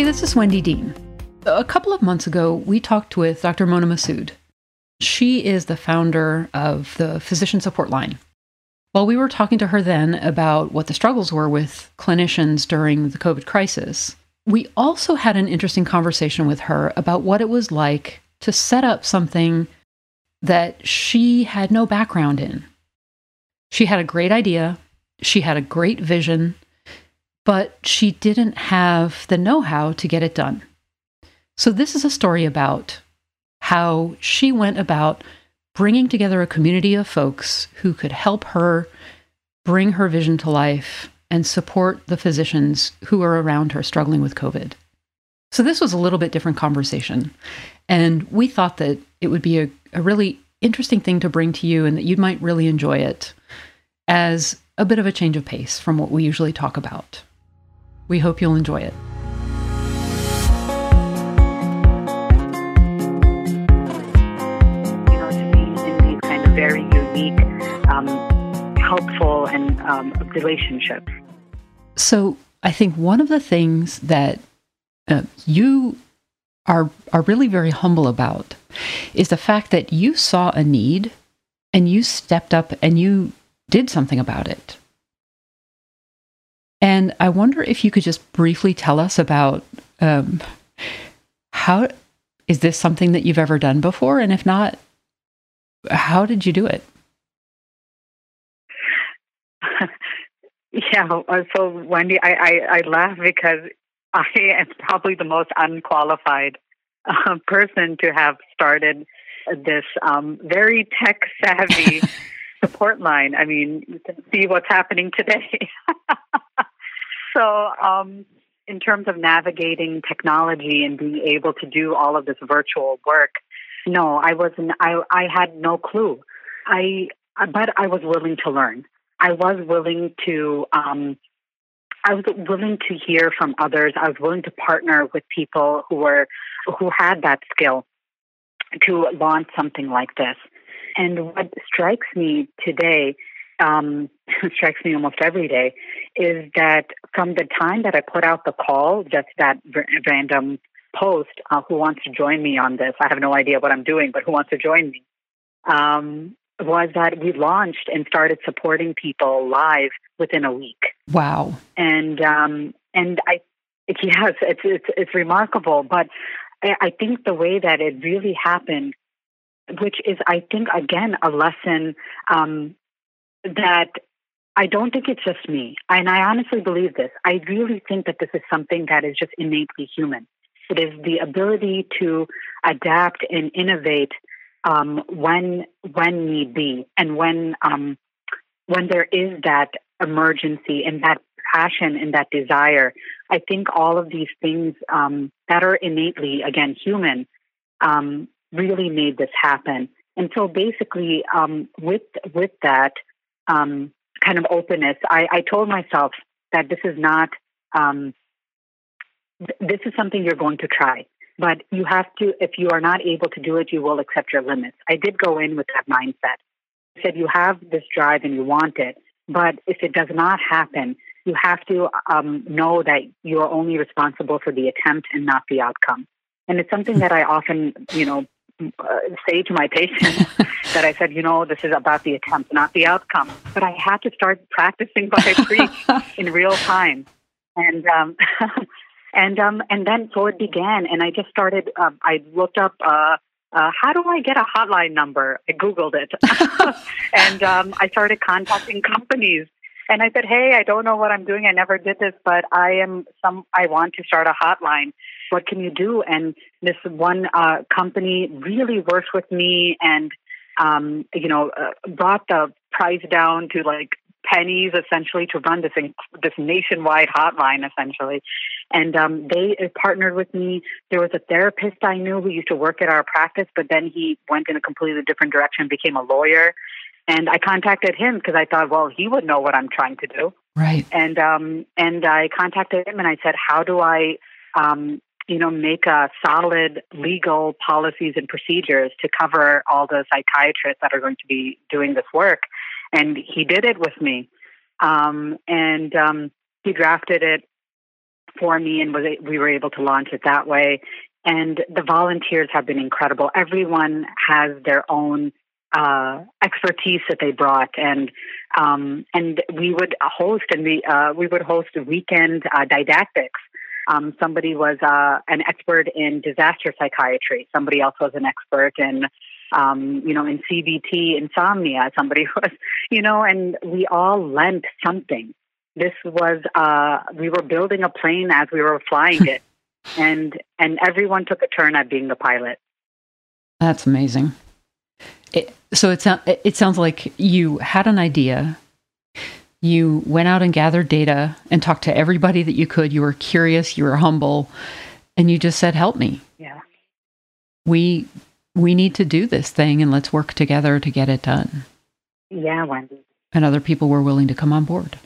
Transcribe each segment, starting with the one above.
Hey, this is Wendy Dean. A couple of months ago, we talked with Dr. Mona Masood. She is the founder of the Physician Support Line. While we were talking to her then about what the struggles were with clinicians during the COVID crisis, we also had an interesting conversation with her about what it was like to set up something that she had no background in. She had a great idea, she had a great vision, but she didn't have the know how to get it done. So, this is a story about how she went about bringing together a community of folks who could help her bring her vision to life and support the physicians who are around her struggling with COVID. So, this was a little bit different conversation. And we thought that it would be a, a really interesting thing to bring to you and that you might really enjoy it as a bit of a change of pace from what we usually talk about. We hope you'll enjoy it. You know, to be in these kind of very unique, um, helpful, and um, relationships. So, I think one of the things that uh, you are are really very humble about is the fact that you saw a need and you stepped up and you did something about it. And I wonder if you could just briefly tell us about um, how is this something that you've ever done before, and if not, how did you do it? yeah, uh, so Wendy, I, I, I laugh because I am probably the most unqualified uh, person to have started this um, very tech savvy support line. I mean, you can see what's happening today. so, um, in terms of navigating technology and being able to do all of this virtual work, no, I wasn't. I I had no clue. I but I was willing to learn. I was willing to. Um, I was willing to hear from others. I was willing to partner with people who were who had that skill to launch something like this. And what strikes me today, um, strikes me almost every day, is that from the time that I put out the call, just that r- random post, uh, who wants to join me on this? I have no idea what I'm doing, but who wants to join me? Um, was that we launched and started supporting people live within a week. Wow! And um, and I, yes, it's it's it's remarkable. But I think the way that it really happened which is, I think, again, a lesson um, that I don't think it's just me. And I honestly believe this. I really think that this is something that is just innately human. It is the ability to adapt and innovate um, when when need be, and when um, when there is that emergency and that passion and that desire. I think all of these things um, that are innately, again, human, um, really made this happen. And so basically, um, with with that um, kind of openness, I, I, told myself that this is not um, th- this is something you're going to try, but you have to. If you are not able to do it, you will accept your limits. I did go in with that mindset. I said you have this drive and you want it, but if it does not happen, you have to um, know that you are only responsible for the attempt and not the outcome. And it's something that I often, you know, say to my patients that I said, you know, this is about the attempt, not the outcome. But I had to start practicing what I preach in real time, and um, and um, and then so it began, and I just started. Uh, I looked up. Uh, uh, how do I get a hotline number? I Googled it. and um, I started contacting companies. And I said, hey, I don't know what I'm doing. I never did this, but I am some, I want to start a hotline what can you do? And this one uh, company really worked with me and, um, you know, uh, brought the price down to like pennies essentially to run this this nationwide hotline essentially and um, they partnered with me there was a therapist i knew who used to work at our practice but then he went in a completely different direction became a lawyer and i contacted him because i thought well he would know what i'm trying to do right and um and i contacted him and i said how do i um you know, make a solid legal policies and procedures to cover all the psychiatrists that are going to be doing this work. And he did it with me. Um, and um, he drafted it for me, and was we were able to launch it that way. And the volunteers have been incredible. Everyone has their own uh, expertise that they brought, and um, and we would host and we uh, we would host weekend uh, didactics. Um, somebody was uh, an expert in disaster psychiatry. Somebody else was an expert in um, you know in CBT insomnia. Somebody was you know, and we all lent something. This was uh, we were building a plane as we were flying it, and and everyone took a turn at being the pilot. That's amazing. It, so it, it sounds like you had an idea. You went out and gathered data and talked to everybody that you could. You were curious, you were humble, and you just said, "Help me." Yeah. We we need to do this thing and let's work together to get it done. Yeah, Wendy. And other people were willing to come on board.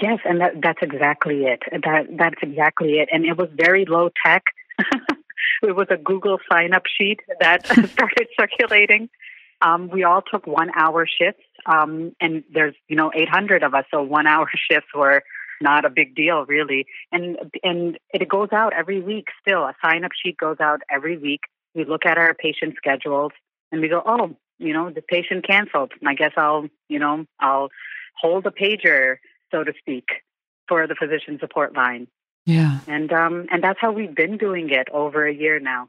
Yes, and that, that's exactly it. That that's exactly it. And it was very low tech. it was a Google sign up sheet that started circulating. Um, we all took one hour shifts, um, and there's you know 800 of us, so one hour shifts were not a big deal really. And and it goes out every week. Still, a sign up sheet goes out every week. We look at our patient schedules and we go, oh, you know, the patient canceled. I guess I'll you know I'll hold a pager, so to speak, for the physician support line. Yeah. And um and that's how we've been doing it over a year now.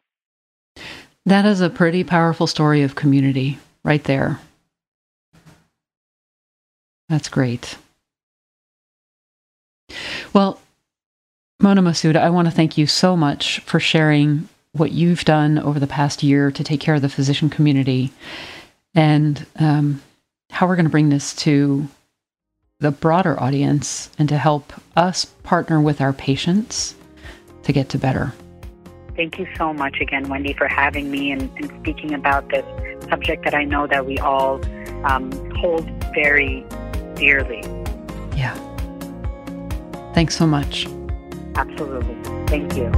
That is a pretty powerful story of community right there. That's great. Well, Mona Masood, I want to thank you so much for sharing what you've done over the past year to take care of the physician community and um, how we're going to bring this to the broader audience and to help us partner with our patients to get to better. Thank you so much again, Wendy, for having me and, and speaking about this subject that I know that we all um, hold very dearly. Yeah. Thanks so much. Absolutely. Thank you.